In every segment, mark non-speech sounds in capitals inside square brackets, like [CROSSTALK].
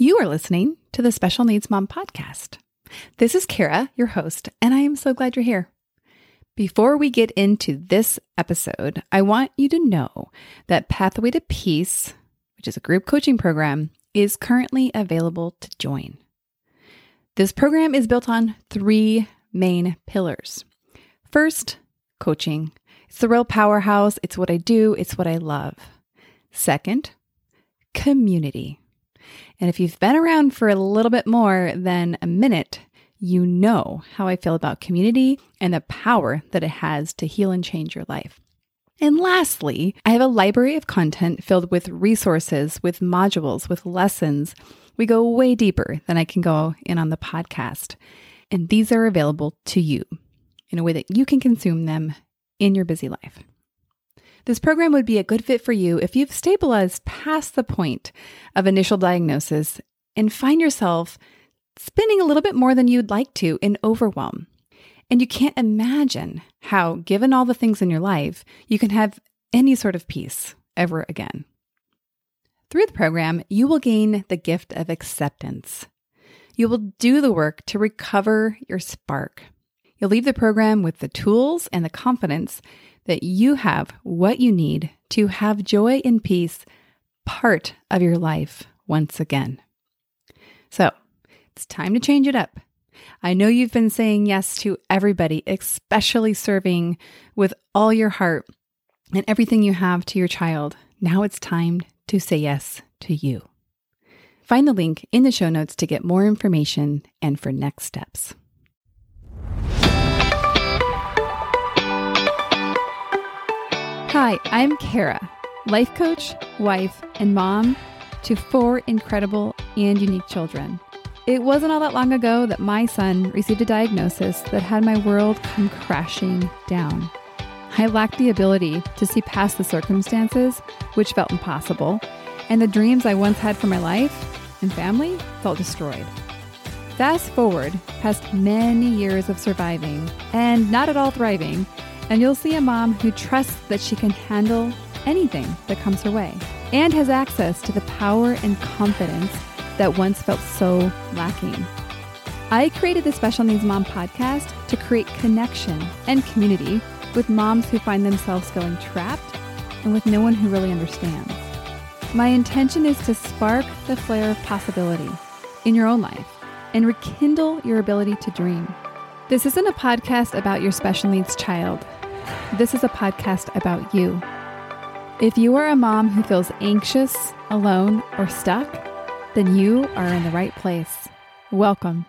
You are listening to the Special Needs Mom podcast. This is Kara, your host, and I am so glad you're here. Before we get into this episode, I want you to know that Pathway to Peace, which is a group coaching program, is currently available to join. This program is built on three main pillars. First, coaching. It's the real powerhouse. It's what I do, it's what I love. Second, community. And if you've been around for a little bit more than a minute, you know how I feel about community and the power that it has to heal and change your life. And lastly, I have a library of content filled with resources, with modules, with lessons. We go way deeper than I can go in on the podcast. And these are available to you in a way that you can consume them in your busy life. This program would be a good fit for you if you've stabilized past the point of initial diagnosis and find yourself spinning a little bit more than you'd like to in overwhelm. And you can't imagine how, given all the things in your life, you can have any sort of peace ever again. Through the program, you will gain the gift of acceptance. You will do the work to recover your spark. You'll leave the program with the tools and the confidence that you have what you need to have joy and peace part of your life once again. So it's time to change it up. I know you've been saying yes to everybody, especially serving with all your heart and everything you have to your child. Now it's time to say yes to you. Find the link in the show notes to get more information and for next steps. Hi, I'm Kara, life coach, wife, and mom to four incredible and unique children. It wasn't all that long ago that my son received a diagnosis that had my world come crashing down. I lacked the ability to see past the circumstances, which felt impossible, and the dreams I once had for my life and family felt destroyed. Fast forward past many years of surviving and not at all thriving and you'll see a mom who trusts that she can handle anything that comes her way and has access to the power and confidence that once felt so lacking. I created the Special Needs Mom podcast to create connection and community with moms who find themselves feeling trapped and with no one who really understands. My intention is to spark the flare of possibility in your own life and rekindle your ability to dream. This isn't a podcast about your special needs child. This is a podcast about you. If you are a mom who feels anxious, alone, or stuck, then you are in the right place. Welcome.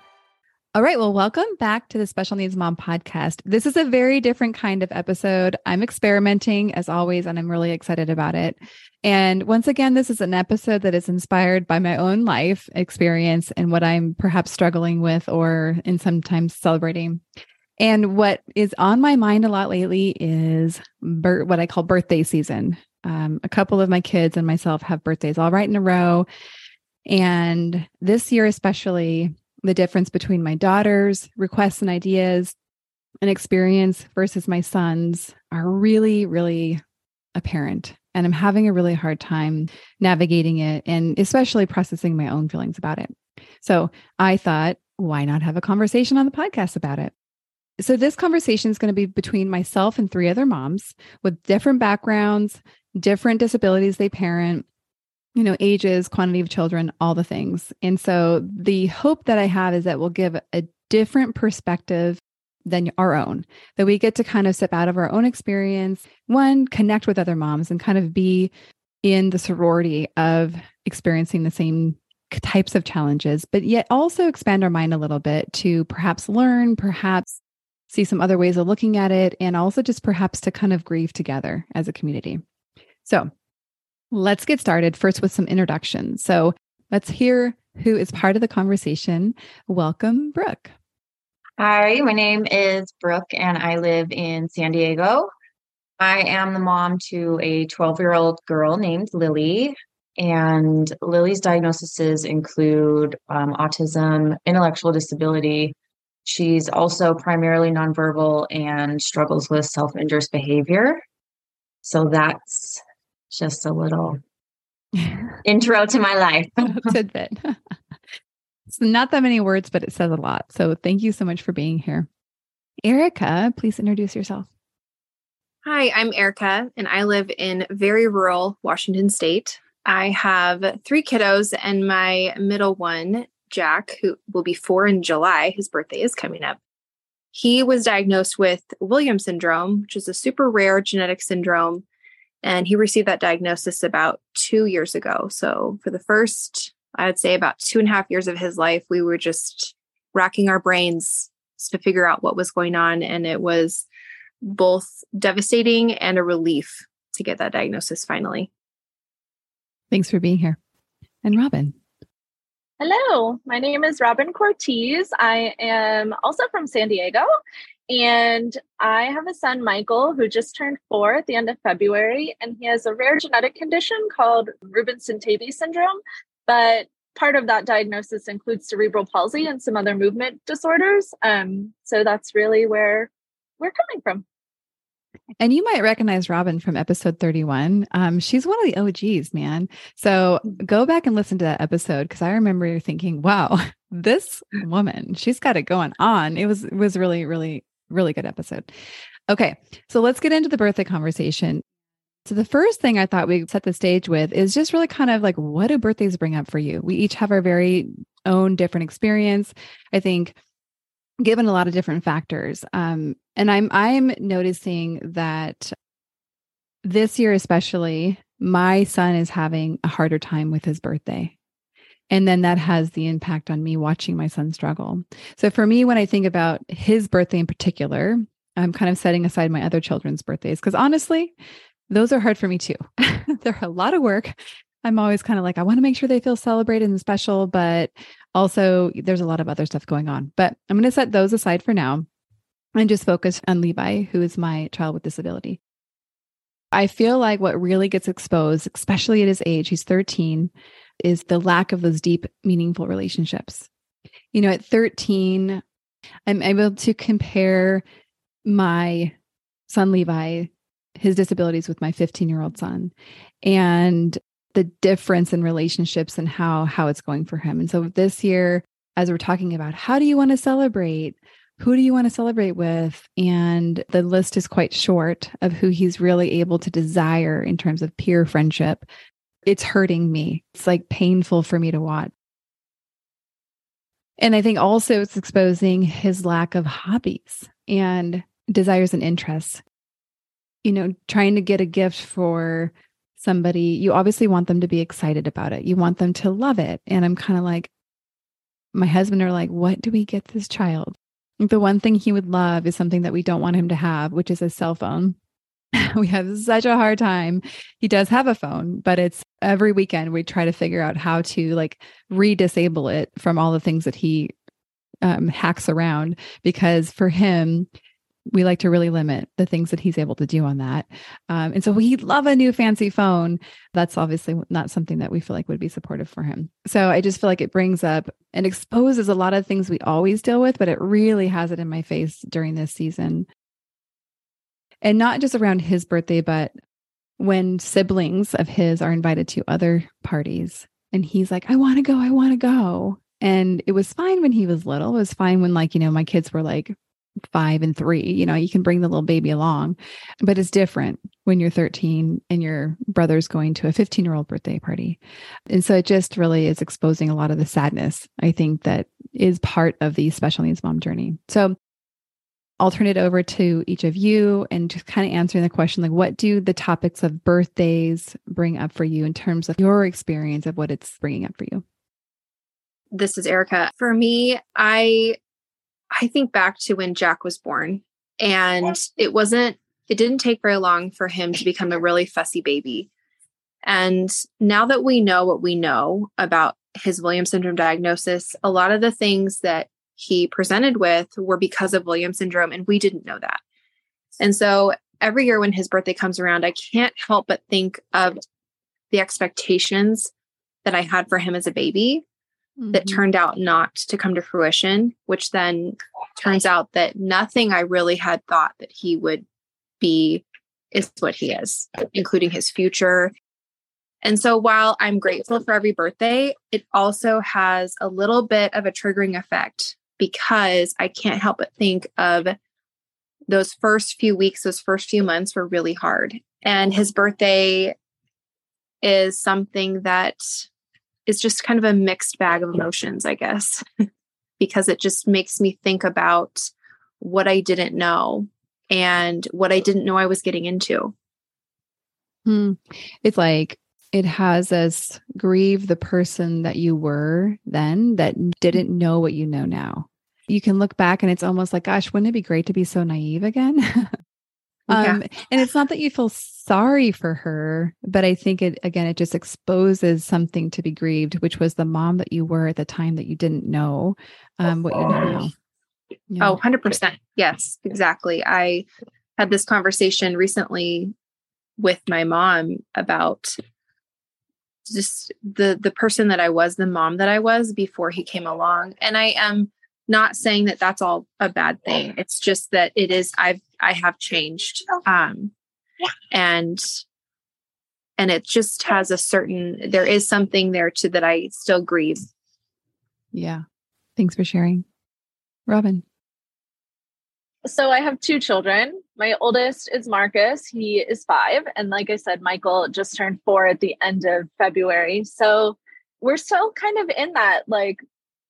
All right. Well, welcome back to the Special Needs Mom podcast. This is a very different kind of episode. I'm experimenting as always, and I'm really excited about it. And once again, this is an episode that is inspired by my own life experience and what I'm perhaps struggling with or in sometimes celebrating. And what is on my mind a lot lately is bir- what I call birthday season. Um, a couple of my kids and myself have birthdays all right in a row. And this year, especially, the difference between my daughter's requests and ideas and experience versus my son's are really, really apparent. And I'm having a really hard time navigating it and especially processing my own feelings about it. So I thought, why not have a conversation on the podcast about it? So, this conversation is going to be between myself and three other moms with different backgrounds, different disabilities they parent, you know, ages, quantity of children, all the things. And so, the hope that I have is that we'll give a different perspective than our own, that we get to kind of step out of our own experience, one, connect with other moms and kind of be in the sorority of experiencing the same types of challenges, but yet also expand our mind a little bit to perhaps learn, perhaps see some other ways of looking at it, and also just perhaps to kind of grieve together as a community. So let's get started first with some introductions. So let's hear who is part of the conversation. Welcome, Brooke. Hi, my name is Brooke, and I live in San Diego. I am the mom to a 12 year old girl named Lily. And Lily's diagnoses include um, autism, intellectual disability, She's also primarily nonverbal and struggles with self injurious behavior. So that's just a little [LAUGHS] intro to my life. [LAUGHS] Tidbit. [LAUGHS] It's not that many words, but it says a lot. So thank you so much for being here. Erica, please introduce yourself. Hi, I'm Erica, and I live in very rural Washington state. I have three kiddos, and my middle one, Jack, who will be four in July, his birthday is coming up. He was diagnosed with Williams syndrome, which is a super rare genetic syndrome. And he received that diagnosis about two years ago. So, for the first, I would say, about two and a half years of his life, we were just racking our brains to figure out what was going on. And it was both devastating and a relief to get that diagnosis finally. Thanks for being here. And Robin. Hello, my name is Robin Cortez. I am also from San Diego, and I have a son, Michael, who just turned four at the end of February, and he has a rare genetic condition called Rubinstein-Taybi syndrome. But part of that diagnosis includes cerebral palsy and some other movement disorders. Um, so that's really where we're coming from. And you might recognize Robin from episode 31. Um, she's one of the OGs, man. So go back and listen to that episode because I remember you're thinking, wow, [LAUGHS] this woman, she's got it going on. It was it was really, really, really good episode. Okay, so let's get into the birthday conversation. So the first thing I thought we'd set the stage with is just really kind of like what do birthdays bring up for you? We each have our very own different experience. I think given a lot of different factors. Um, and I'm I'm noticing that this year especially, my son is having a harder time with his birthday. And then that has the impact on me watching my son struggle. So for me, when I think about his birthday in particular, I'm kind of setting aside my other children's birthdays because honestly, those are hard for me too. [LAUGHS] They're a lot of work. I'm always kind of like, I want to make sure they feel celebrated and special, but also there's a lot of other stuff going on. But I'm going to set those aside for now and just focus on Levi, who is my child with disability. I feel like what really gets exposed, especially at his age, he's 13, is the lack of those deep, meaningful relationships. You know, at 13, I'm able to compare my son Levi, his disabilities with my 15 year old son. And the difference in relationships and how how it's going for him. And so this year as we're talking about how do you want to celebrate? Who do you want to celebrate with? And the list is quite short of who he's really able to desire in terms of peer friendship. It's hurting me. It's like painful for me to watch. And I think also it's exposing his lack of hobbies and desires and interests. You know, trying to get a gift for somebody, you obviously want them to be excited about it. You want them to love it. And I'm kind of like, my husband are like, what do we get this child? The one thing he would love is something that we don't want him to have, which is a cell phone. [LAUGHS] we have such a hard time. He does have a phone, but it's every weekend we try to figure out how to like re-disable it from all the things that he um, hacks around because for him we like to really limit the things that he's able to do on that. Um, and so he'd love a new fancy phone. That's obviously not something that we feel like would be supportive for him. So I just feel like it brings up and exposes a lot of things we always deal with, but it really has it in my face during this season. And not just around his birthday, but when siblings of his are invited to other parties and he's like, I want to go, I want to go. And it was fine when he was little. It was fine when, like, you know, my kids were like five and three. You know, you can bring the little baby along, but it's different when you're 13 and your brother's going to a 15 year old birthday party. And so it just really is exposing a lot of the sadness, I think, that is part of the special needs mom journey. So I'll turn it over to each of you and just kind of answering the question like, what do the topics of birthdays bring up for you in terms of your experience of what it's bringing up for you? This is Erica. For me, I I think back to when Jack was born, and it wasn't, it didn't take very long for him to become a really fussy baby. And now that we know what we know about his Williams syndrome diagnosis, a lot of the things that he presented with were because of Williams syndrome, and we didn't know that. And so every year when his birthday comes around, I can't help but think of the expectations that I had for him as a baby mm-hmm. that turned out not to come to fruition, which then turns out that nothing I really had thought that he would be is what he is, including his future. And so while I'm grateful for every birthday, it also has a little bit of a triggering effect because I can't help but think of those first few weeks, those first few months were really hard. And his birthday is something that is just kind of a mixed bag of emotions, I guess, [LAUGHS] because it just makes me think about what I didn't know and what I didn't know I was getting into. Hmm. It's like it has us grieve the person that you were then that didn't know what you know now. You can look back and it's almost like, gosh, wouldn't it be great to be so naive again? [LAUGHS] um, yeah. And it's not that you feel sorry for her, but I think it, again, it just exposes something to be grieved, which was the mom that you were at the time that you didn't know um, what you know now. Yeah. Oh, 100%. Yes, exactly. I had this conversation recently with my mom about just the the person that I was, the mom that I was before he came along. And I am not saying that that's all a bad thing. It's just that it is I've I have changed. Um and and it just has a certain there is something there to that I still grieve. Yeah. Thanks for sharing. Robin. So I have two children. My oldest is Marcus. He is five. And like I said, Michael just turned four at the end of February. So we're still kind of in that like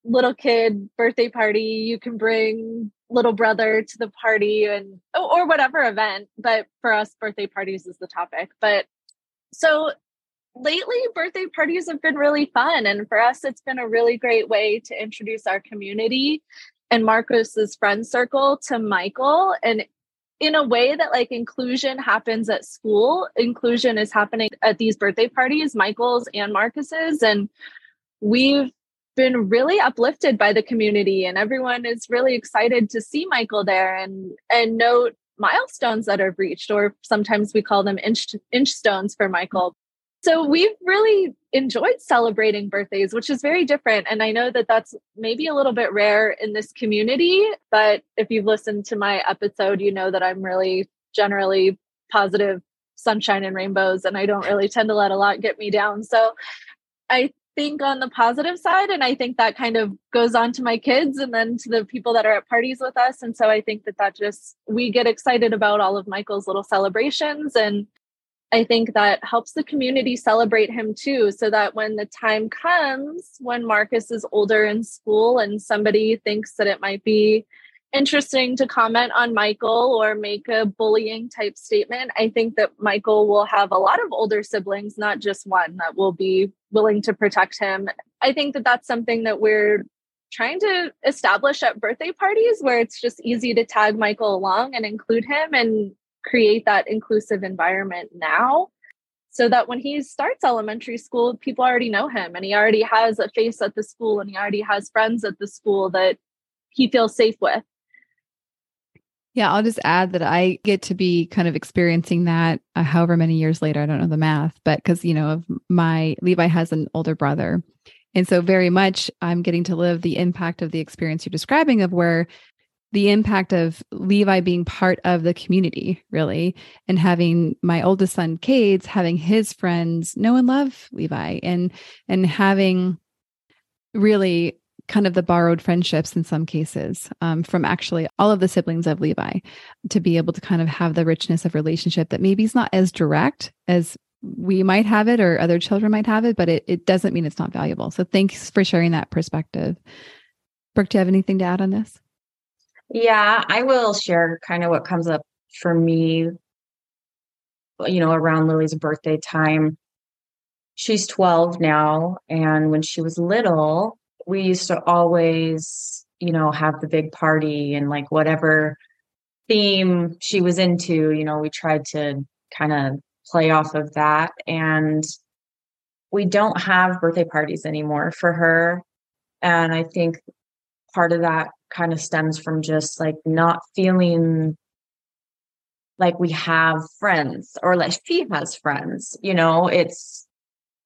little kid birthday party. You can bring little brother to the party and oh, or whatever event. But for us, birthday parties is the topic. But so lately birthday parties have been really fun and for us it's been a really great way to introduce our community and Marcus's friend circle to Michael and in a way that like inclusion happens at school inclusion is happening at these birthday parties michael's and marcus's and we've been really uplifted by the community and everyone is really excited to see michael there and and note milestones that are reached or sometimes we call them inch inch stones for michael so we've really enjoyed celebrating birthdays, which is very different. And I know that that's maybe a little bit rare in this community. But if you've listened to my episode, you know that I'm really generally positive, sunshine and rainbows, and I don't really tend to let a lot get me down. So I think on the positive side, and I think that kind of goes on to my kids and then to the people that are at parties with us. And so I think that that just, we get excited about all of Michael's little celebrations and I think that helps the community celebrate him too, so that when the time comes when Marcus is older in school and somebody thinks that it might be interesting to comment on Michael or make a bullying type statement, I think that Michael will have a lot of older siblings, not just one, that will be willing to protect him. I think that that's something that we're trying to establish at birthday parties where it's just easy to tag Michael along and include him and create that inclusive environment now so that when he starts elementary school, people already know him and he already has a face at the school and he already has friends at the school that he feels safe with. Yeah, I'll just add that I get to be kind of experiencing that uh, however many years later. I don't know the math, but because, you know, my Levi has an older brother. And so, very much, I'm getting to live the impact of the experience you're describing of where the impact of Levi being part of the community, really, and having my oldest son, Cades, having his friends know and love Levi and and having really kind of the borrowed friendships in some cases um, from actually all of the siblings of Levi to be able to kind of have the richness of relationship that maybe is not as direct as we might have it or other children might have it, but it, it doesn't mean it's not valuable. So thanks for sharing that perspective. Brooke, do you have anything to add on this? Yeah, I will share kind of what comes up for me, you know, around Lily's birthday time. She's 12 now. And when she was little, we used to always, you know, have the big party and like whatever theme she was into, you know, we tried to kind of play off of that. And we don't have birthday parties anymore for her. And I think part of that kind of stems from just like not feeling like we have friends or like she has friends you know it's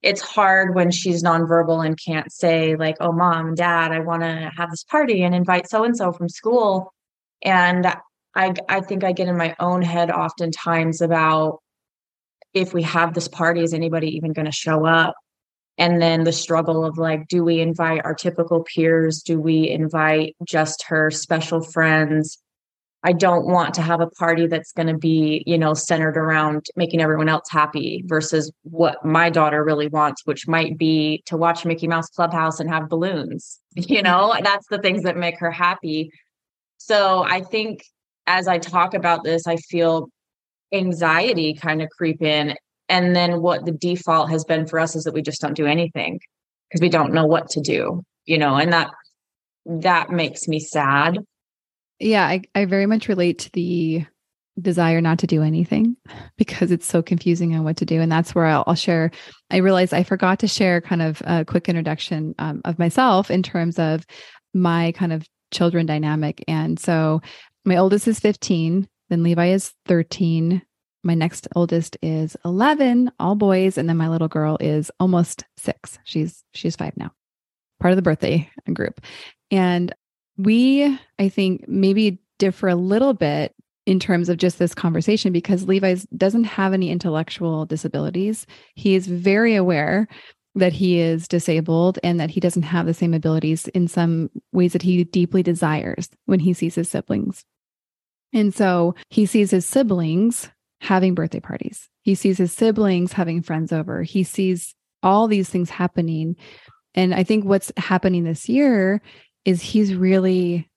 it's hard when she's nonverbal and can't say like oh mom dad i want to have this party and invite so and so from school and i i think i get in my own head oftentimes about if we have this party, is anybody even going to show up? And then the struggle of like, do we invite our typical peers? Do we invite just her special friends? I don't want to have a party that's going to be, you know, centered around making everyone else happy versus what my daughter really wants, which might be to watch Mickey Mouse Clubhouse and have balloons. [LAUGHS] You know, that's the things that make her happy. So I think as I talk about this, I feel anxiety kind of creep in. And then what the default has been for us is that we just don't do anything because we don't know what to do, you know, and that that makes me sad. Yeah, I, I very much relate to the desire not to do anything [LAUGHS] because it's so confusing on what to do. And that's where I'll, I'll share. I realized I forgot to share kind of a quick introduction um, of myself in terms of my kind of children dynamic. And so my oldest is 15, then Levi is 13. My next oldest is 11, all boys, and then my little girl is almost 6. She's she's 5 now. Part of the birthday group. And we I think maybe differ a little bit in terms of just this conversation because Levi doesn't have any intellectual disabilities. He is very aware that he is disabled and that he doesn't have the same abilities in some ways that he deeply desires when he sees his siblings. And so he sees his siblings having birthday parties. He sees his siblings having friends over. He sees all these things happening. And I think what's happening this year is he's really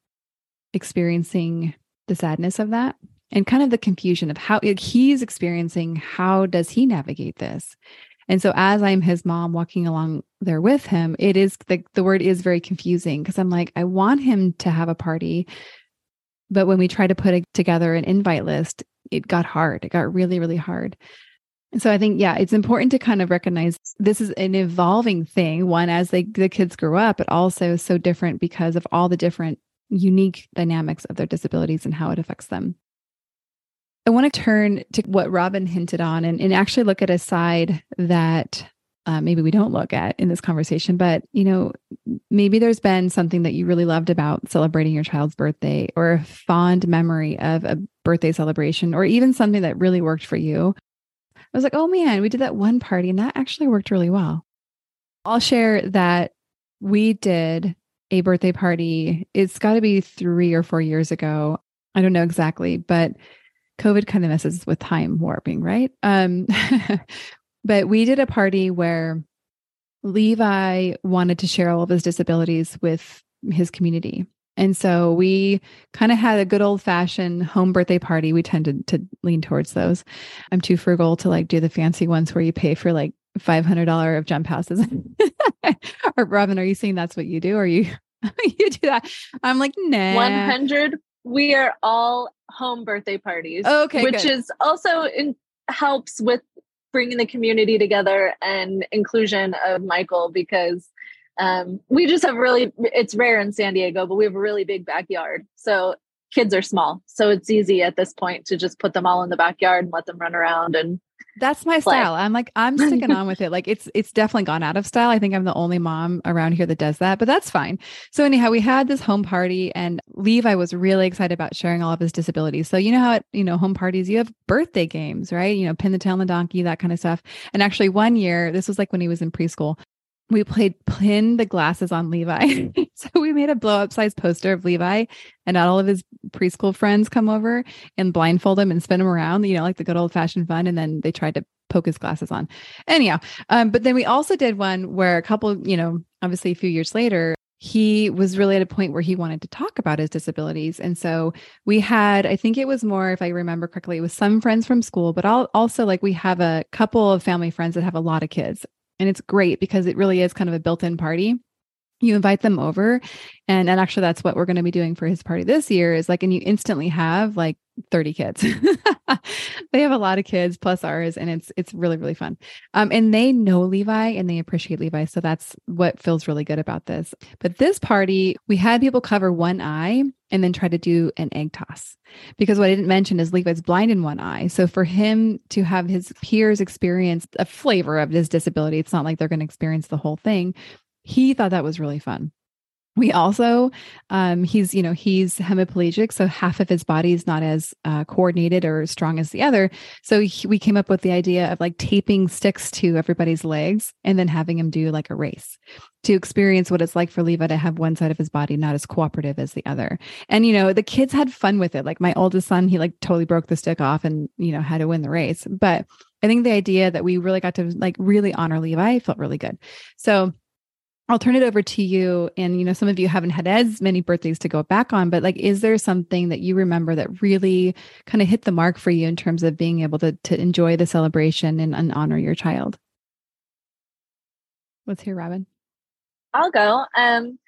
experiencing the sadness of that and kind of the confusion of how he's experiencing how does he navigate this and so as i'm his mom walking along there with him it is the, the word is very confusing because i'm like i want him to have a party but when we try to put a, together an invite list, it got hard. It got really, really hard. And so I think, yeah, it's important to kind of recognize this is an evolving thing. One, as they the kids grow up, but also so different because of all the different unique dynamics of their disabilities and how it affects them. I want to turn to what Robin hinted on and, and actually look at a side that uh, maybe we don't look at in this conversation, but you know, maybe there's been something that you really loved about celebrating your child's birthday or a fond memory of a birthday celebration or even something that really worked for you. I was like, oh man, we did that one party and that actually worked really well. I'll share that we did a birthday party. It's got to be three or four years ago. I don't know exactly, but COVID kind of messes with time warping, right? Um, [LAUGHS] But we did a party where Levi wanted to share all of his disabilities with his community. And so we kind of had a good old fashioned home birthday party. We tended to lean towards those. I'm too frugal to like do the fancy ones where you pay for like $500 of jump houses. [LAUGHS] or Robin, are you saying that's what you do? Or you, [LAUGHS] you do that? I'm like, nah. 100. We are all home birthday parties. Okay. Which good. is also in, helps with bringing the community together and inclusion of Michael because um, we just have really it's rare in San Diego, but we have a really big backyard. So kids are small. So it's easy at this point to just put them all in the backyard and let them run around and that's my style. I'm like, I'm sticking on with it. Like it's it's definitely gone out of style. I think I'm the only mom around here that does that, but that's fine. So anyhow, we had this home party and Levi was really excited about sharing all of his disabilities. So you know how at, you know, home parties, you have birthday games, right? You know, pin the tail on the donkey, that kind of stuff. And actually one year, this was like when he was in preschool, we played pin the glasses on Levi. [LAUGHS] so we made a blow up size poster of Levi and all of his preschool friends come over and blindfold him and spin him around, you know, like the good old fashioned fun. And then they tried to poke his glasses on. Anyhow, um, but then we also did one where a couple, you know, obviously a few years later, he was really at a point where he wanted to talk about his disabilities. And so we had, I think it was more, if I remember correctly, it was some friends from school, but also like we have a couple of family friends that have a lot of kids. And it's great because it really is kind of a built in party. You invite them over. And, and actually, that's what we're going to be doing for his party this year is like, and you instantly have like 30 kids. [LAUGHS] they have a lot of kids plus ours and it's it's really really fun. Um and they know Levi and they appreciate Levi so that's what feels really good about this. But this party we had people cover one eye and then try to do an egg toss. Because what I didn't mention is Levi's blind in one eye. So for him to have his peers experience a flavor of his disability, it's not like they're going to experience the whole thing. He thought that was really fun. we also um, he's you know he's hemiplegic so half of his body is not as uh, coordinated or strong as the other. So he, we came up with the idea of like taping sticks to everybody's legs and then having him do like a race to experience what it's like for levi to have one side of his body not as cooperative as the other. And you know the kids had fun with it. Like my oldest son he like totally broke the stick off and you know had to win the race. But i think the idea that we really got to like really honor levi felt really good. So I'll turn it over to you. And, you know, some of you haven't had as many birthdays to go back on, but like, is there something that you remember that really kind of hit the mark for you in terms of being able to, to enjoy the celebration and, and honor your child? Let's hear Robin. I'll go. Um,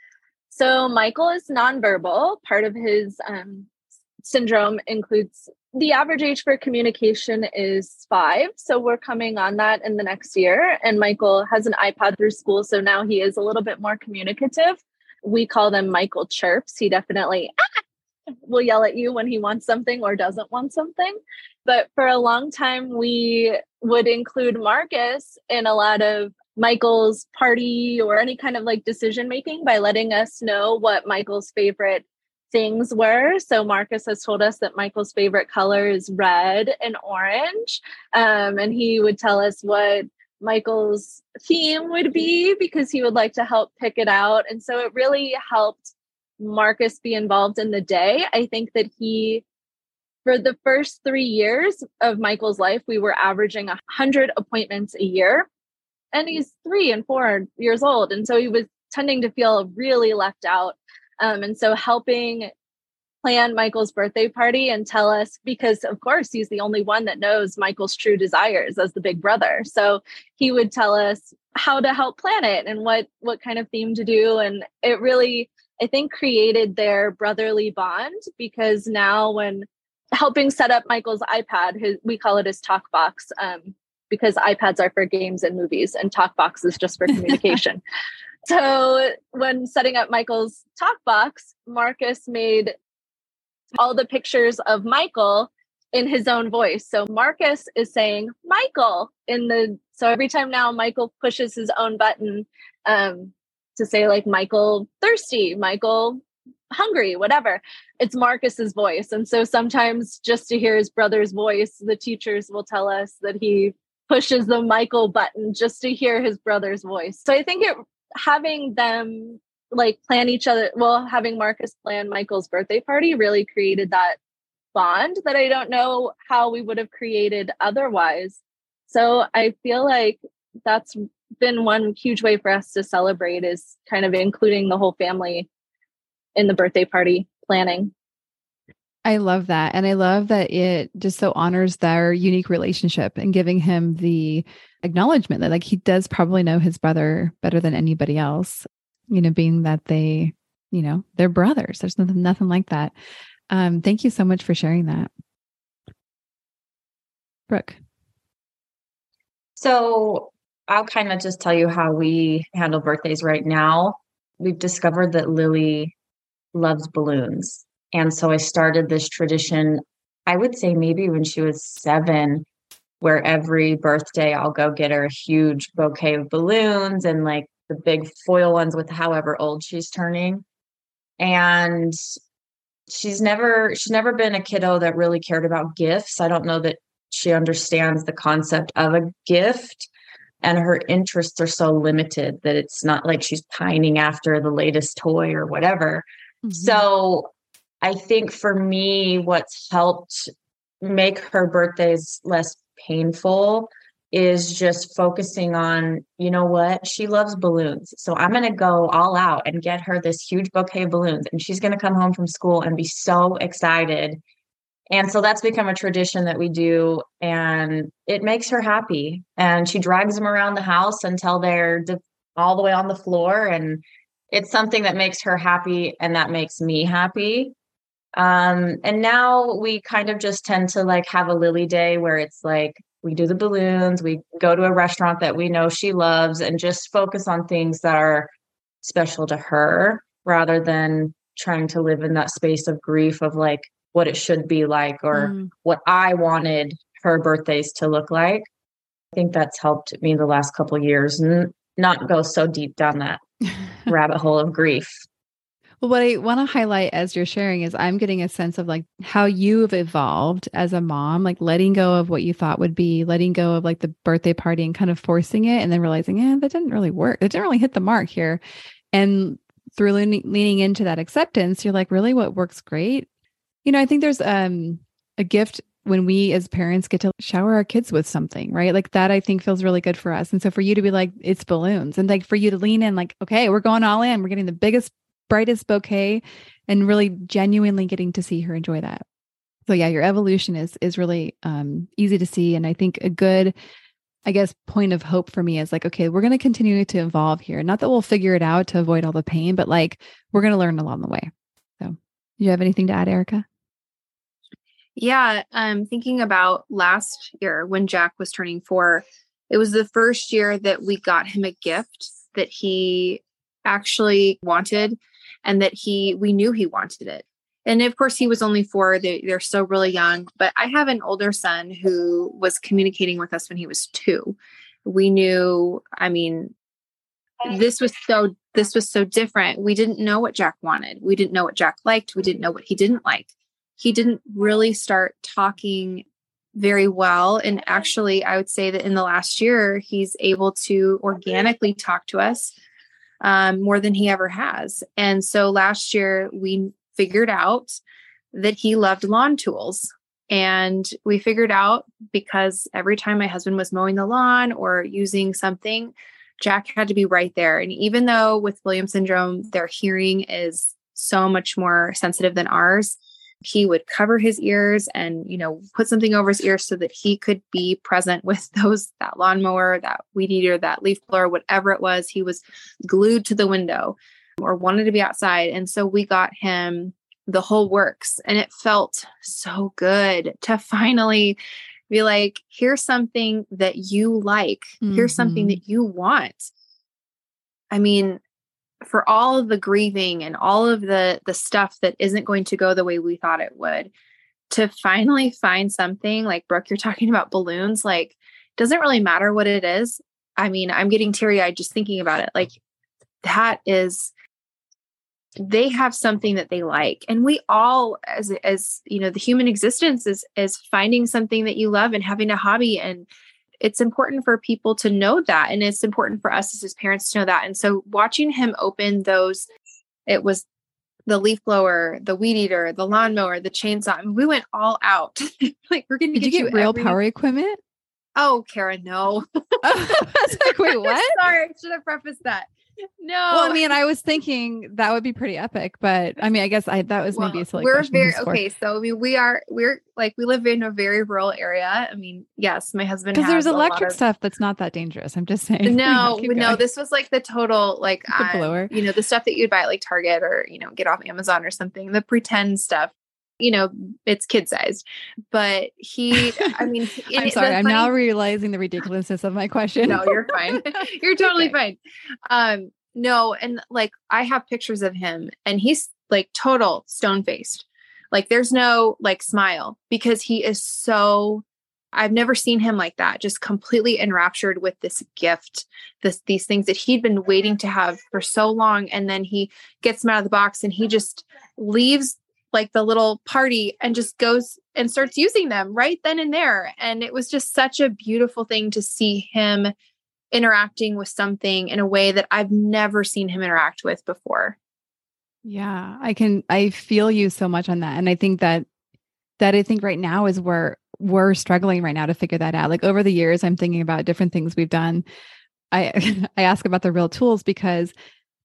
so Michael is nonverbal. Part of his um, syndrome includes the average age for communication is five. So we're coming on that in the next year. And Michael has an iPad through school. So now he is a little bit more communicative. We call them Michael chirps. He definitely ah, will yell at you when he wants something or doesn't want something. But for a long time, we would include Marcus in a lot of Michael's party or any kind of like decision making by letting us know what Michael's favorite things were. So Marcus has told us that Michael's favorite color is red and orange. Um, and he would tell us what Michael's theme would be because he would like to help pick it out. And so it really helped Marcus be involved in the day. I think that he, for the first three years of Michael's life, we were averaging 100 appointments a year. And he's three and four years old. And so he was tending to feel really left out um, and so helping plan Michael's birthday party and tell us because of course he's the only one that knows Michael's true desires as the big brother. So he would tell us how to help plan it and what what kind of theme to do and it really I think created their brotherly bond because now when helping set up Michael's iPad his we call it his talk box um, because iPads are for games and movies and talk box is just for [LAUGHS] communication. So when setting up Michael's talk box, Marcus made all the pictures of Michael in his own voice. So Marcus is saying Michael in the so every time now Michael pushes his own button um, to say like Michael thirsty, Michael hungry, whatever. It's Marcus's voice. And so sometimes just to hear his brother's voice, the teachers will tell us that he pushes the Michael button just to hear his brother's voice. So I think it having them like plan each other well having marcus plan michael's birthday party really created that bond that i don't know how we would have created otherwise so i feel like that's been one huge way for us to celebrate is kind of including the whole family in the birthday party planning I love that. And I love that it just so honors their unique relationship and giving him the acknowledgement that like he does probably know his brother better than anybody else, you know, being that they, you know, they're brothers. There's nothing nothing like that. Um, thank you so much for sharing that. Brooke. So I'll kind of just tell you how we handle birthdays right now. We've discovered that Lily loves balloons. And so I started this tradition, I would say maybe when she was seven, where every birthday I'll go get her a huge bouquet of balloons and like the big foil ones with however old she's turning. And she's never she's never been a kiddo that really cared about gifts. I don't know that she understands the concept of a gift and her interests are so limited that it's not like she's pining after the latest toy or whatever. Mm-hmm. So I think for me, what's helped make her birthdays less painful is just focusing on, you know what? She loves balloons. So I'm going to go all out and get her this huge bouquet of balloons. And she's going to come home from school and be so excited. And so that's become a tradition that we do. And it makes her happy. And she drags them around the house until they're all the way on the floor. And it's something that makes her happy and that makes me happy. Um, and now we kind of just tend to like have a Lily day where it's like we do the balloons, we go to a restaurant that we know she loves, and just focus on things that are special to her rather than trying to live in that space of grief of like what it should be like or mm. what I wanted her birthdays to look like. I think that's helped me the last couple years and not go so deep down that [LAUGHS] rabbit hole of grief. Well, what I want to highlight as you're sharing is I'm getting a sense of like how you've evolved as a mom, like letting go of what you thought would be, letting go of like the birthday party and kind of forcing it and then realizing, yeah, that didn't really work. It didn't really hit the mark here. And through leaning, leaning into that acceptance, you're like, really what works great? You know, I think there's um a gift when we as parents get to shower our kids with something, right? Like that I think feels really good for us. And so for you to be like, it's balloons and like for you to lean in, like, okay, we're going all in. We're getting the biggest, brightest bouquet and really genuinely getting to see her enjoy that. So yeah, your evolution is is really um easy to see. And I think a good I guess point of hope for me is like, okay, we're going to continue to evolve here. Not that we'll figure it out to avoid all the pain, but like we're going to learn along the way. So, do you have anything to add, Erica? Yeah, um, thinking about last year when Jack was turning four, it was the first year that we got him a gift that he actually wanted and that he we knew he wanted it. And of course, he was only four. They, they're still really young. But I have an older son who was communicating with us when he was two. We knew, I mean, this was so this was so different. We didn't know what Jack wanted. We didn't know what Jack liked. We didn't know what he didn't like he didn't really start talking very well. And actually, I would say that in the last year, he's able to organically talk to us um, more than he ever has. And so last year, we figured out that he loved lawn tools. And we figured out because every time my husband was mowing the lawn or using something, Jack had to be right there. And even though with Williams syndrome, their hearing is so much more sensitive than ours, he would cover his ears and you know put something over his ears so that he could be present with [LAUGHS] those that lawnmower that weed eater that leaf blower whatever it was he was glued to the window or wanted to be outside and so we got him the whole works and it felt so good to [LAUGHS] finally be like here's something that you like mm-hmm. here's something mm-hmm. that you want i mean for all of the grieving and all of the the stuff that isn't going to go the way we thought it would to finally find something like brooke you're talking about balloons like doesn't really matter what it is. I mean i'm getting teary-eyed just thinking about it. Like that is they have something that they like. And we all as as you know the human existence is is finding something that you love and having a hobby and it's important for people to know that and it's important for us as his parents to know that. And so watching him open those it was the leaf blower the weed eater the lawnmower the chainsaw I mean, we went all out. [LAUGHS] Like we're gonna did you get you real every- power equipment? Oh kara no. [LAUGHS] I was like [LAUGHS] wait what? sorry i should have prefaced that no. Well, I mean, I was thinking that would be pretty epic, but I mean, I guess I that was well, maybe a silly. We're very okay. So I mean, we are we're like we live in a very rural area. I mean, yes, my husband because there's electric of, stuff that's not that dangerous. I'm just saying. [LAUGHS] No, no, this was like the total like the um, blower. You know, the stuff that you'd buy at like Target or you know get off Amazon or something. The pretend stuff you know, it's kid sized. But he, I mean, [LAUGHS] I'm sorry, I'm funny, now realizing the ridiculousness of my question. no, you're fine. [LAUGHS] You're totally okay. fine. Um, no, and like I have pictures of him and he's like total stone faced. Like there's no like smile because he is so I've never seen him like that, just completely enraptured with this gift, this these things that he'd been waiting to have for so long. And then he gets them out of the box and he just leaves like the little party and just goes and starts using them right then and there. And it was just such a beautiful thing to see him interacting with something in a way that I've never seen him interact with before. Yeah, I can I feel you so much on that and I think that that I think right now is where we're struggling right now to figure that out. Like over the years I'm thinking about different things we've done. I [LAUGHS] I ask about the real tools because a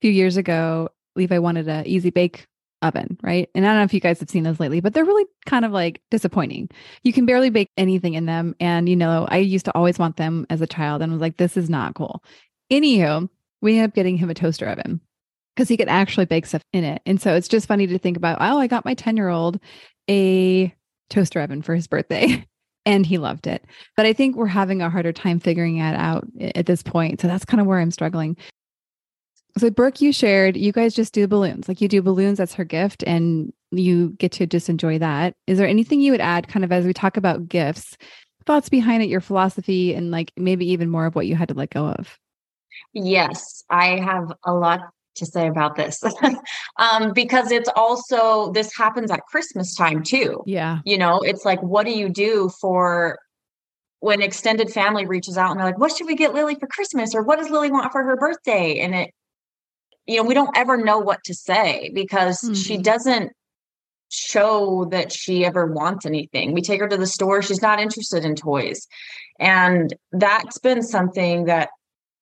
few years ago Levi wanted an easy bake oven, right? And I don't know if you guys have seen those lately, but they're really kind of like disappointing. You can barely bake anything in them. And, you know, I used to always want them as a child and was like, this is not cool. Anywho, we ended up getting him a toaster oven because he could actually bake stuff in it. And so it's just funny to think about, oh, I got my 10 year old a toaster oven for his birthday. [LAUGHS] and he loved it. But I think we're having a harder time figuring it out at this point. So that's kind of where I'm struggling. So, Brooke, you shared you guys just do balloons. Like you do balloons, that's her gift, and you get to just enjoy that. Is there anything you would add, kind of as we talk about gifts, thoughts behind it, your philosophy, and like maybe even more of what you had to let go of? Yes, I have a lot to say about this [LAUGHS] um, because it's also this happens at christmas time too Yeah. you know it's like what do you do for when extended family reaches out and they're like what should we get lily for christmas or what does lily want for her birthday and it you know we don't ever know what to say because she Mhm. doesn't show that she ever wants anything we take her to the store she's not interested in toys and that's been something that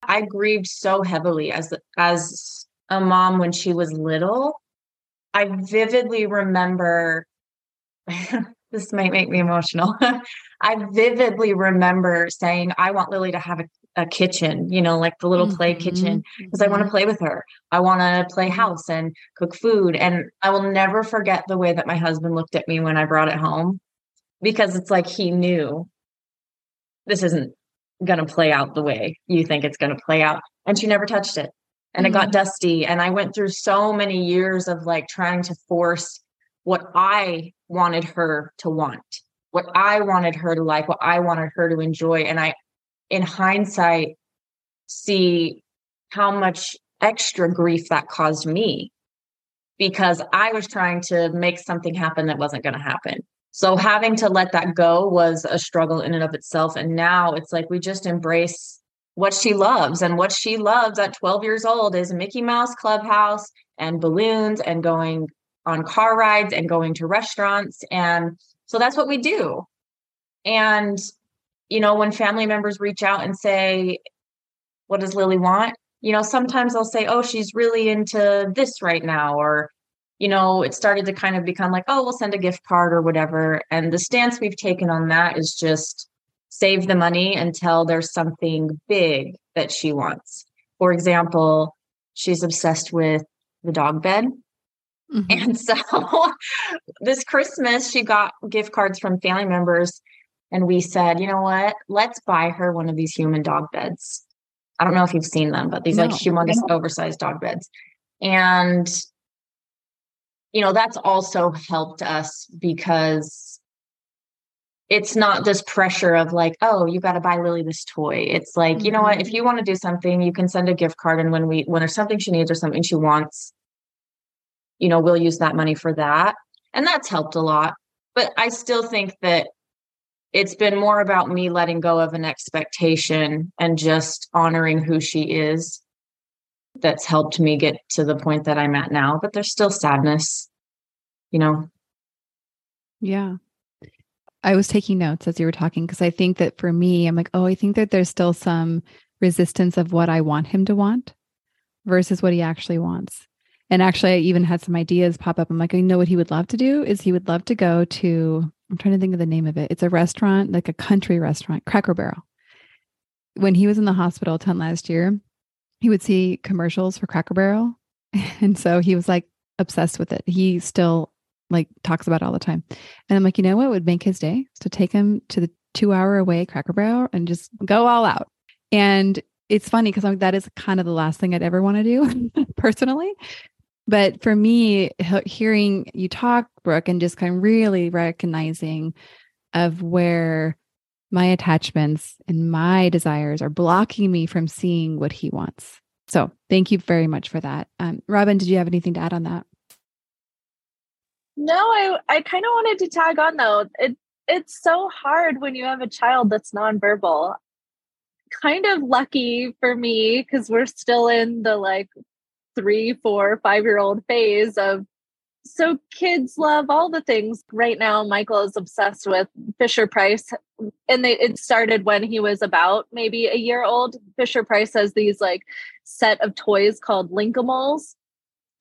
i grieved so heavily as as a mom when she was little i vividly remember [LAUGHS] this might make me emotional. [LAUGHS] I vividly remember saying, I want Lily to have a, a kitchen, you know, like the little play mm-hmm. kitchen, because I want to mm-hmm. play with her. I want to play mm-hmm. house and cook food. And I will never forget the way that my husband looked at me when I brought it home, because it's like he knew this isn't going to play out the way you think it's going to play out. And she never touched it. And it got dusty. And I went through so many years of like trying to force what I wanted her to want, what I wanted her to like, what I wanted her to enjoy. And I, in hindsight, see how much extra grief that caused me because I was trying to make something happen that wasn't going to happen. So having to let that go was a struggle in and of itself. And now it's like we just embrace what she loves. And what she loves at 12 years old is Mickey Mouse Clubhouse and balloons and going on car rides and going to restaurants. And so that's what we do. And, you know, when family members reach out and say, What does Lily want? You know, sometimes they'll say, Oh, she's really into this right now. Or, you know, it started to kind of become like, Oh, we'll send a gift card or whatever. And the stance we've taken on that is just save the money until there's something big that she wants. For example, she's obsessed with the dog bed. Mhm. And so [LAUGHS] this Christmas, she got gift cards from family members. And we said, you know what? Let's buy her one of these human dog beds. I don't know if you've seen them, but these like No. humongous, oversized dog beds. And, you know, that's also helped us because it's not this pressure of like, oh, you got to buy Lily this toy. It's like, you know what? Mm-hmm. If you want to do something, you can send a gift card. And when we, when there's something she needs or something she wants, you know, we'll use that money for that. And that's helped a lot. But I still think that it's been more about me letting go of an expectation and just honoring who she is that's helped me get to the point that I'm at now. But there's still sadness, you know. Yeah. I was taking notes as you were talking because I think that for me, I'm like, oh, I think that there's still some resistance of what I want him to want versus what he actually wants. And actually, I even had some ideas pop up. I'm like, I know what he would love to do is he would love to go to, I'm trying to think of the name of it. It's a restaurant, like a country restaurant, Cracker Barrel. When he was in the hospital 10 last year, he would see commercials for Cracker Barrel. [LAUGHS] And so he was like obsessed with it. He still like talks about it all the time. And I'm like, you know what would make his day? To take him to the two hour away Cracker Barrel and just go all out. And it's funny because I'm like, that is kind of the last thing I'd ever want to do [LAUGHS] personally. But for me, hearing you talk, Brooke, and just kind of really recognizing of where my attachments and my desires are blocking me from seeing what he wants. So thank you very much for that. Um, Robin, did you have anything to add on that? No, I I kind of wanted to tag on though. It it's so hard when you have a child that's nonverbal. Kind of lucky for me because we're still in the like three, four, five year old phase of so kids love all the things. Right now, Michael is obsessed with Fisher Price, and they it started when he was about maybe a year old. Fisher Price has these like set of toys called Linkimals,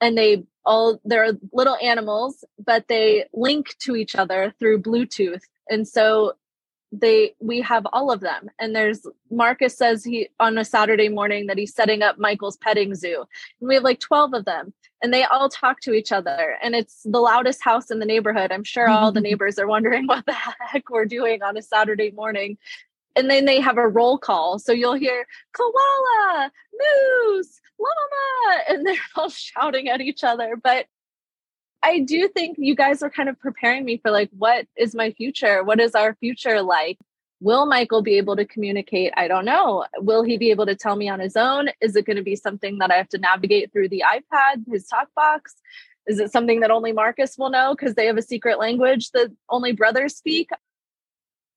and they all they're little animals, but they link to each other through Bluetooth, and so they we have all of them. And there's marcus says he on a saturday morning that he's setting up michael's petting zoo. And we have like 12 of them and they all talk to each other and it's the loudest house in the neighborhood. I'm sure all the [LAUGHS] neighbors are wondering what the heck we're doing on a saturday morning. And then they have a roll call. So you'll hear koala! Moose! Llama! and they're all [LAUGHS] shouting at each other. But I do think you guys are kind of preparing me for like what is my future? What is our future like? Will Michael be able to communicate? I don't know. Will he be able to tell me on his own? Is it going to be something that I have to navigate through the iPad, his talk box? Is it something that only Marcus will know because they have a secret language that only brothers speak?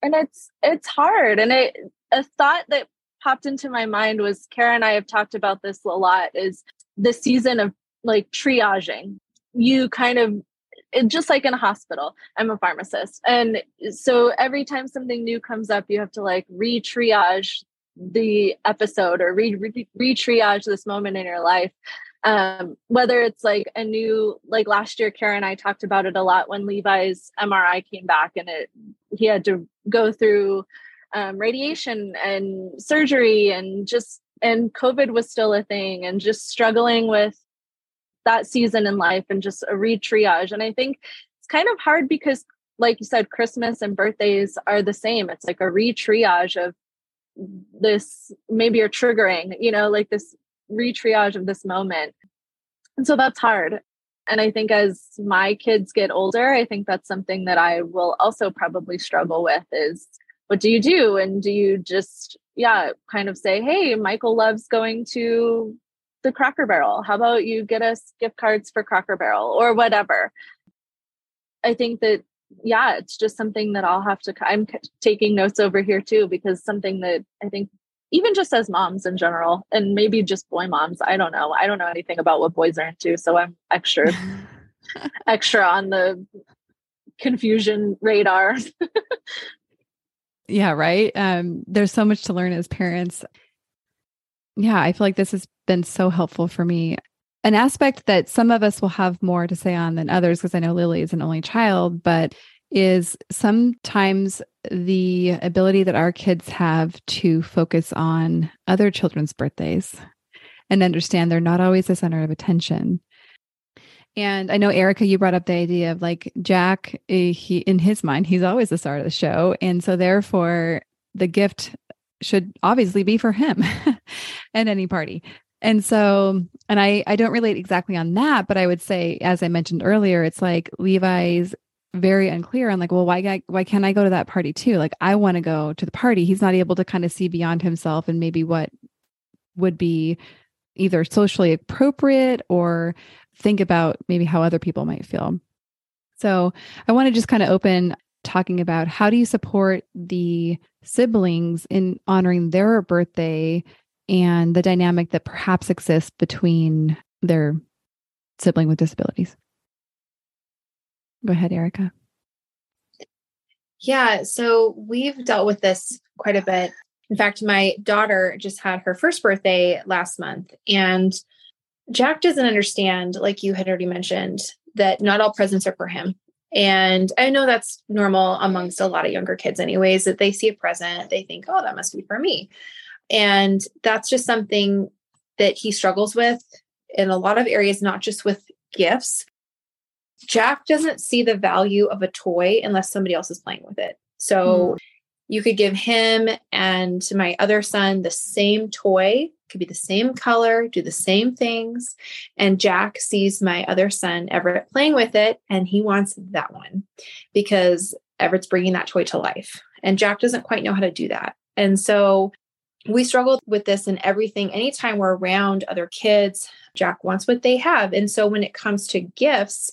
And it's it's hard. And it a thought that popped into my mind was Kara and I have talked about this a lot is the season of like triaging. You kind of just like in a hospital, I'm a pharmacist. And so every time something new comes up, you have to like re triage the episode or re triage this moment in your life. Um, whether it's like a new, like last year, Kara and I talked about it a lot when Levi's MRI came back and it, he had to go through um, radiation and surgery and just, and COVID was still a thing and just struggling with that season in life and just a re-triage. And I think it's kind of hard because like you said, Christmas and birthdays are the same. It's like a re-triage of this, maybe you're triggering, you know, like this re-triage of this moment. And so that's hard. And I think as my kids get older, I think that's something that I will also probably struggle with is what do you do? And do you just, yeah, kind of say, hey, Michael loves going to the Cracker Barrel. How about you get us gift cards for Cracker Barrel or whatever? I think that yeah, it's just something that I'll have to. I'm taking notes over here too because something that I think even just as moms in general, and maybe just boy moms. I don't know. I don't know anything about what boys are into, so I'm extra [LAUGHS] extra on the confusion radar. [LAUGHS] yeah, right. Um, there's so much to learn as parents. Yeah, I feel like this has been so helpful for me. An aspect that some of us will have more to say on than others, because I know Lily is an only child, but is sometimes the ability that our kids have to focus on other children's birthdays and understand they're not always the center of attention. And I know Erica, you brought up the idea of like Jack, eh, he in his mind, he's always the star of the show. And so therefore the gift should obviously be for him [LAUGHS] at any party. And so, and I I don't relate exactly on that, but I would say, as I mentioned earlier, it's like Levi's very unclear on like, well, why why can't I go to that party too? Like, I want to go to the party. He's not able to kind of see beyond himself and maybe what would be either socially appropriate or think about maybe how other people might feel. So I want to just kind of open talking about how do you support the siblings in honoring their birthday and the dynamic that perhaps exists between their sibling with disabilities. Go ahead, Erica. Yeah, so we've dealt with this quite a bit. In fact, my daughter just had her first birthday last month, and Jack doesn't understand, like you had already mentioned, that not all presents are for him. And I know that's normal amongst a lot of younger kids, anyways, that they see a present, they think, oh, that must be for me. And that's just something that he struggles with in a lot of areas, not just with gifts. Jack doesn't see the value of a toy unless somebody else is playing with it. So mm. you could give him and my other son the same toy could be the same color, do the same things. And Jack sees my other son, Everett, playing with it, and he wants that one because Everett's bringing that toy to life. And Jack doesn't quite know how to do that. And so we struggle with this and everything. Anytime we're around other kids, Jack wants what they have. And so when it comes to gifts,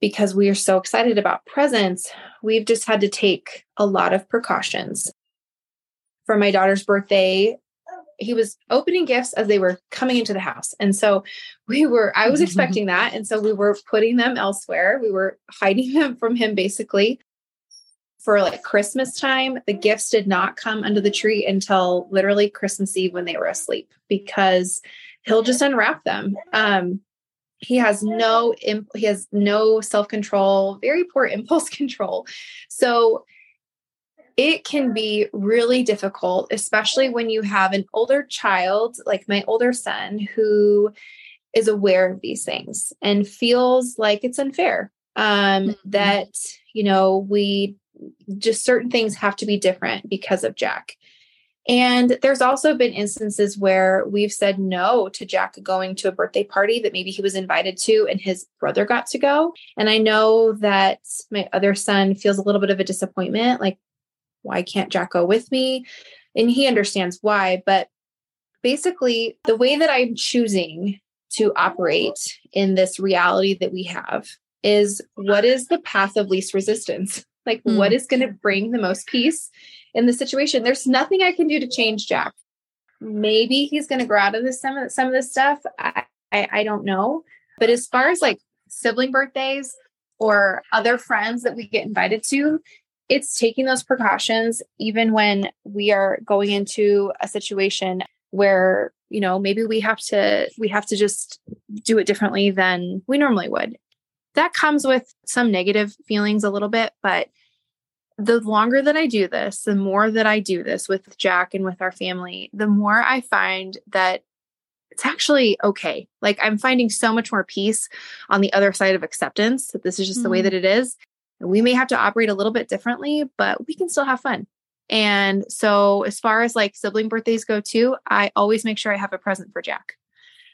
because we are so excited about presents, we've just had to take a lot of precautions. For my daughter's birthday, he was opening gifts as they were coming into the house. And so we were, I was [LAUGHS] expecting that. And so we were putting them elsewhere. We were hiding [LAUGHS] them from him basically. For like Christmas time, the gifts did not come under the tree until literally Christmas Eve when they were asleep because he'll just unwrap them. Um, he has no imp- he has no self-control very poor [LAUGHS] impulse control so it can be really difficult, especially when you have an older child, like my older son, who is aware of these things and feels like it's unfair. Um, mm-hmm. That, you know, we just certain things have to be different because of Jack. And there's also been instances where we've said no to Jack going to a birthday party that maybe he was invited to and his brother got to go. And I know that my other son feels a little bit of a disappointment like, why can't Jack go with me? And he understands why. But basically, the way that I'm choosing to operate in this reality that we have is what is the path of least resistance? Like, mm. what is going to bring the most peace in the situation? There's nothing I can do to change Jack. Maybe he's going to grow out of this some of some of this stuff. I, I I don't know. But as far as like sibling birthdays or other friends that we get invited to, it's taking those precautions even when we are going into a situation where you know maybe we have to we have to just do it differently than we normally would that comes with some negative feelings a little bit but the longer that i do this the more that i do this with jack and with our family the more i find that it's actually okay like i'm finding so much more peace on the other side of acceptance that this is just mm-hmm. the way mm-hmm. that it is we may have to operate a little bit differently but we can still have fun and so, as far as like sibling birthdays go, too, I always make sure I have a present for Jack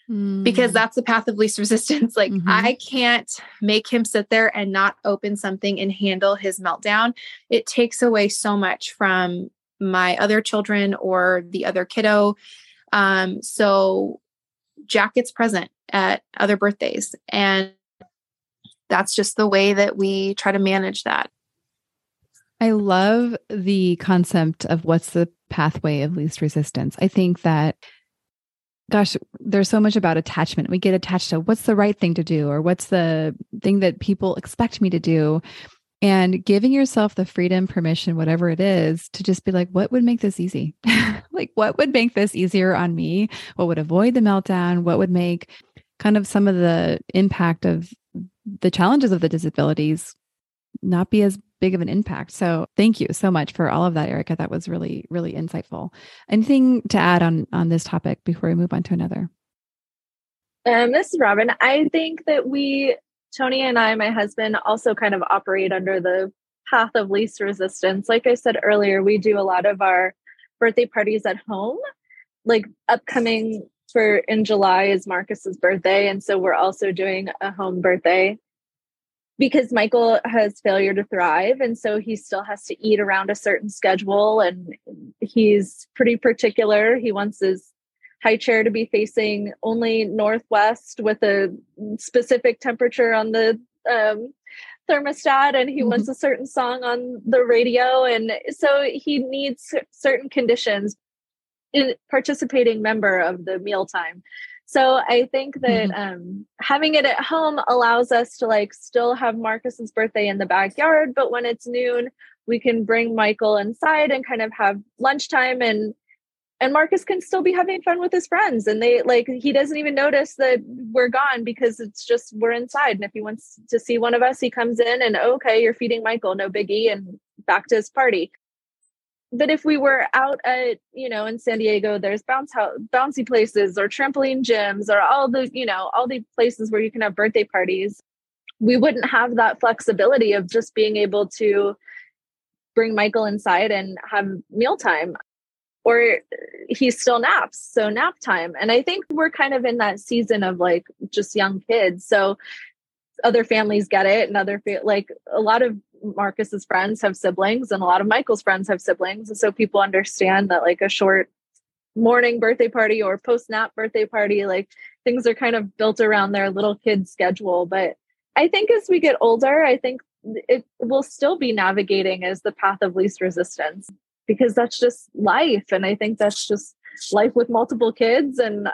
mm. because that's the path of least resistance. [LAUGHS] Like, mm-hmm. I can't make him sit there and not open something and handle his meltdown. It takes away so much from my other children or the other kiddo. Um, so, Jack gets present at other birthdays. And that's just the way that we try to manage that. I love the concept of what's the pathway of least resistance. I think that, gosh, there's so much about attachment. We get attached to what's the right thing to do or what's the thing that people expect me to do. And giving yourself the freedom, permission, whatever it is, to just be like, what would make this easy? [LAUGHS] like, what would make this easier on me? What would avoid the meltdown? What would make kind of some of the impact of the challenges of the disabilities not be as big of an impact. So thank you so much for all of that, Erica. That was really, really insightful. Anything to add on on this topic before we move on to another? Um, this is Robin. I think that we, Tony and I, my husband, also kind of operate under the path of least resistance. Like I said earlier, we do a lot of our birthday parties at home. Like upcoming for in July is Marcus's birthday, and so we're also doing a home birthday because Michael has failure to thrive. And so he still has to eat around a certain schedule. And he's pretty particular. He wants his high chair to be facing only northwest with a specific temperature on the um, thermostat. And he mm-hmm. wants a certain song on the radio. And so he needs certain conditions. In participating member of the mealtime so I think that mm-hmm. um, having it at home allows us to like still have Marcus's birthday in the backyard, but when it's noon, we can bring Michael inside and kind of have lunchtime and and Marcus can still be having fun with his friends and they like he doesn't even notice that we're gone because it's just we're inside and if he wants to see one of us he comes in and okay you're feeding Michael no biggie and back to his party but if we were out at you know in san diego there's bounce house bouncy places or trampoline gyms or all the you know all the places where you can have birthday parties we wouldn't have that flexibility of just being able to bring michael inside and have mealtime. Or he still naps so nap time. And i think we're kind of in that season of like just young kids so other families get it and other fa- like a lot of Marcus's friends have siblings and a lot of Michael's friends have siblings. And so people understand that like a short morning birthday party or post nap birthday party, like things are kind of built around their little kid schedule. But I think as we get older, I think it will still be navigating as the path of least resistance because that's just life. And I think that's just life with multiple kids. And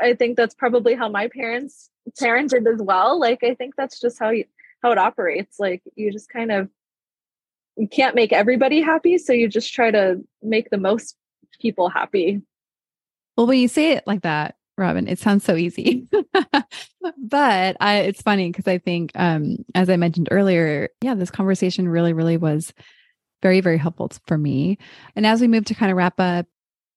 I think that's probably how my parents parented as well. Like, I think that's just how you, how it operates. Like you just kind of you can't make everybody happy, so you just try to make the most people happy. Well, when you say it like that, Robin, it sounds so easy. [LAUGHS] but I, it's funny because I think, um, as I mentioned earlier, yeah, this conversation really, really was very, very helpful for me. And as we move to kind of wrap up,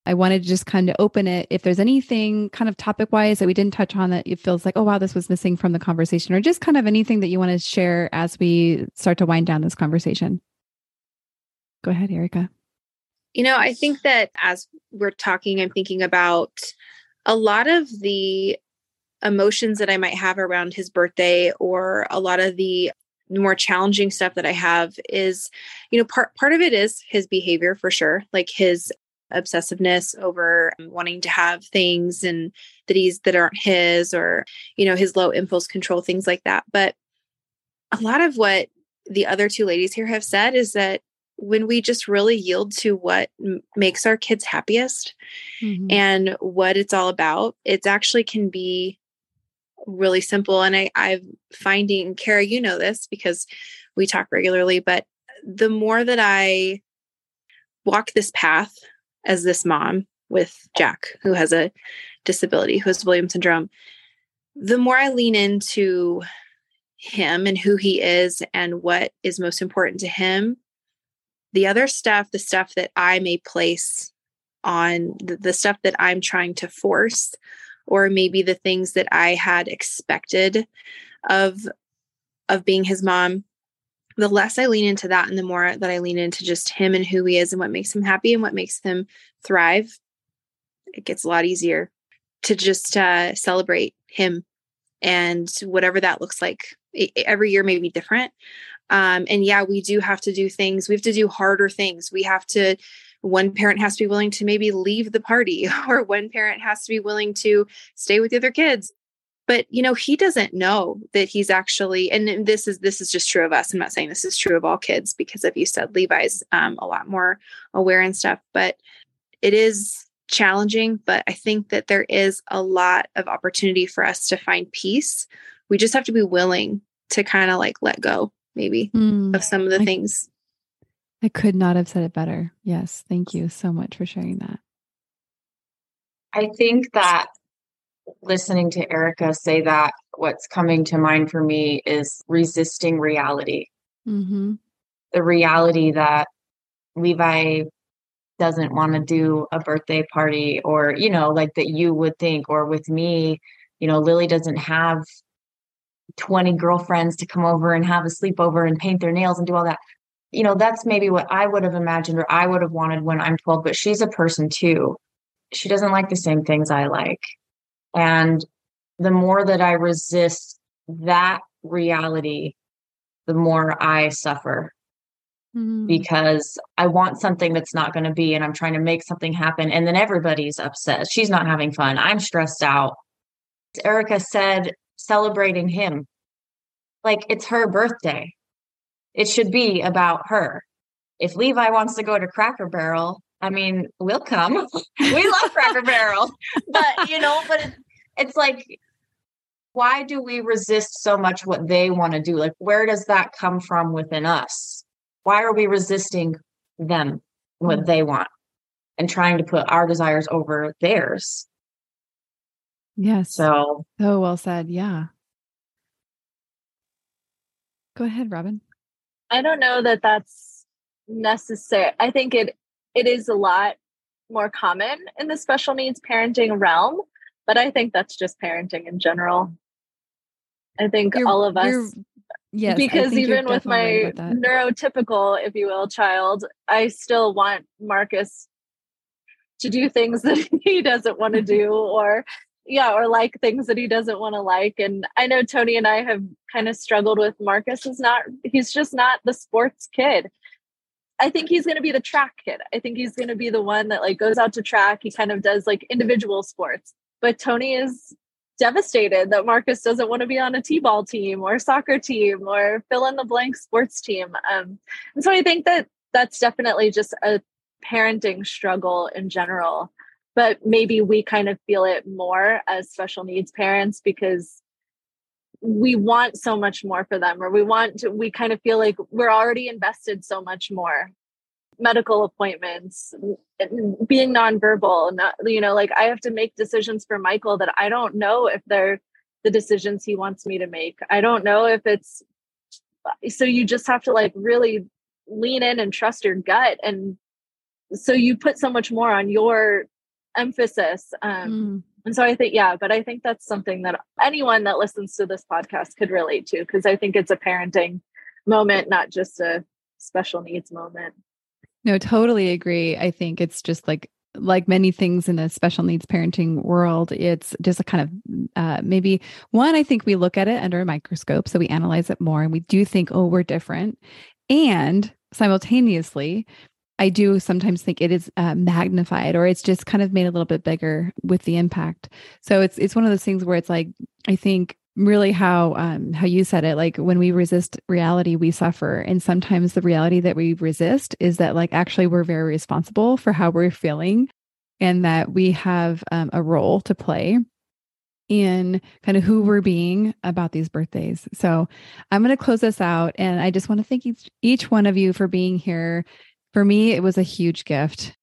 I wanted to just kind of open it. If there's anything kind of topic wise that we didn't touch on that it feels like, oh, wow, this was missing from the conversation, or just kind of anything that you want to share as we start to wind down this conversation. Go ahead, Erica. You know, I think that as we're talking, I'm thinking about a lot of the emotions that I might have around his birthday or a lot of the more challenging stuff that I have is, you know, part part of it is his behavior for sure, like his obsessiveness over wanting to have things and that he's that aren't his or you know his low impulse control things like that but a lot of what the other two ladies here have said is that when we just really yield to what m- makes our kids happiest mm-hmm. and what it's all about it actually can be really simple and i i'm finding kara you know this because we talk regularly but the more that i walk this path as this mom with Jack, who has a disability, who has Williams syndrome, the more I lean into him and who he is and what is most important to him, the other stuff, the stuff that I may place on the, the stuff that I'm trying to force, or maybe the things that I had expected of of being his mom the less I lean into that and the more that I lean into just him and who he is and what makes him happy and what makes him thrive, it gets a lot easier to just uh, celebrate him and whatever that looks like. It, every year may be different. Um, and yeah, we do have to do things. We have to do harder things. We have to, one parent has to be willing to maybe leave the party, [LAUGHS] or one parent has to be willing to stay with the other kids but you know he doesn't know that he's actually and this is this is just true of us. I'm not saying this is true of all kids because if you said levi's um, a lot more aware and stuff but it is challenging but i think that there is a lot of opportunity for us to find peace. We just have to be willing to kind of like let go maybe mm, of some of the I, things. I could not have said it better. Yes thank you so much for sharing that. I think that listening to Erica say that, what's coming to mind for me is resisting reality. Mm-hmm. The reality that Levi doesn't want to do a birthday party, or, you know, like that you would think, or with me, you know, Lily doesn't have 20 girlfriends to come over and have a sleepover and paint their nails and do all that. You know, that's maybe what I would have imagined or I would have wanted when I'm 12, but she's a person too. She doesn't like the same things I like. And the more that I resist that reality, the more I suffer mm-hmm. because I want something that's not going to be, and I'm trying to make something happen. And then everybody's upset. She's not having fun. I'm stressed out. Erica said, celebrating him. Like it's her birthday. It should be about her. If Levi wants to go to Cracker Barrel, I mean, we'll come. [LAUGHS] we love Cracker Barrel. [LAUGHS] But, you know, but it, it's like, why do we resist so much what they want to do? Like, where does that come from within us? Why are we resisting them, what mm. they want, and trying to put our desires over theirs? Yes. So, so well said. Yeah. Go ahead, Robin. I don't know that that's necessary. I think it it is a lot more common in the special needs parenting realm, but I think that's just parenting in general. I think you're, all of us Yes, because even with my neurotypical, if you will, child, I still want Marcus to do things [LAUGHS] that he doesn't want to do [LAUGHS] or yeah, or like things that he doesn't want to like. And I know Tony and I have kind of struggled with Marcus is not he's just not the sports kid. I think he's going to be the track kid. I think he's going to be the one that like goes out to track. He kind of does like individual sports. But Tony is devastated that Marcus doesn't want to be on a T-ball team or soccer team or fill in the blank sports team. Um, and so I think that that's definitely just a parenting struggle in general. But maybe we kind of feel it more as special needs parents because we want so much more for them or we want to we kind of feel like we're already invested so much more medical appointments being nonverbal not you know like i have to make decisions for michael that i don't know if they're the decisions he wants me to make i don't know if it's so you just have to like really lean in and trust your gut and so you put so much more on your emphasis um mm. And so i think yeah but i think that's something that anyone that listens to this podcast could relate to because i think it's a parenting moment not just a special needs moment no, totally agree. I think it's just like like many things in the special needs parenting world, it's just a kind of uh, maybe one, I think we look at it under a microscope. So we analyze it more and we do think, oh, we're different. And simultaneously, I do sometimes think it is uh, magnified or it's just kind of made a little bit bigger with the impact. So it's it's one of those things where it's like I think really how um how you said it like when we resist reality we suffer and sometimes the reality that we resist is that like actually we're very responsible for how we're feeling and that we have um, a role to play in kind of who we're being about these birthdays. So I'm going to close this out and I just want to thank each, each one of you for being here. For me, it was a huge gift.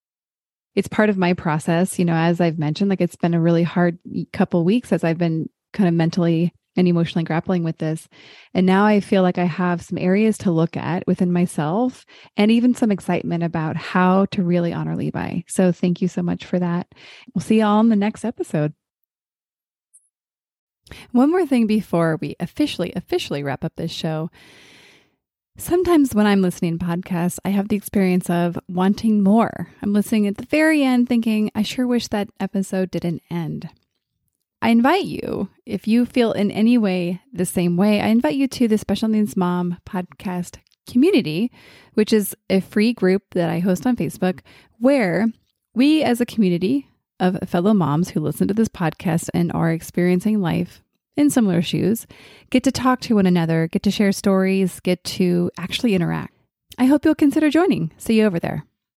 It's part of my process, you know, as I've mentioned, like it's been a really hard couple weeks as I've been kind of mentally and emotionally grappling with this. And now I feel like I have some areas to look at within myself and even some excitement about how to really honor Levi. So thank you so much for that. We'll see you all in the next episode. One more thing before we officially, officially wrap up this show. Sometimes when I'm listening to podcasts, I have the experience of wanting more. I'm listening at the very end thinking, I sure wish that episode didn't end. I invite you, if you feel in any way the same way, I invite you to the Special Needs Mom podcast community, which is a free group that I host on Facebook where we as a community of fellow moms who listen to this podcast and are experiencing life in similar shoes get to talk to one another, get to share stories, get to actually interact. I hope you'll consider joining. See you over there.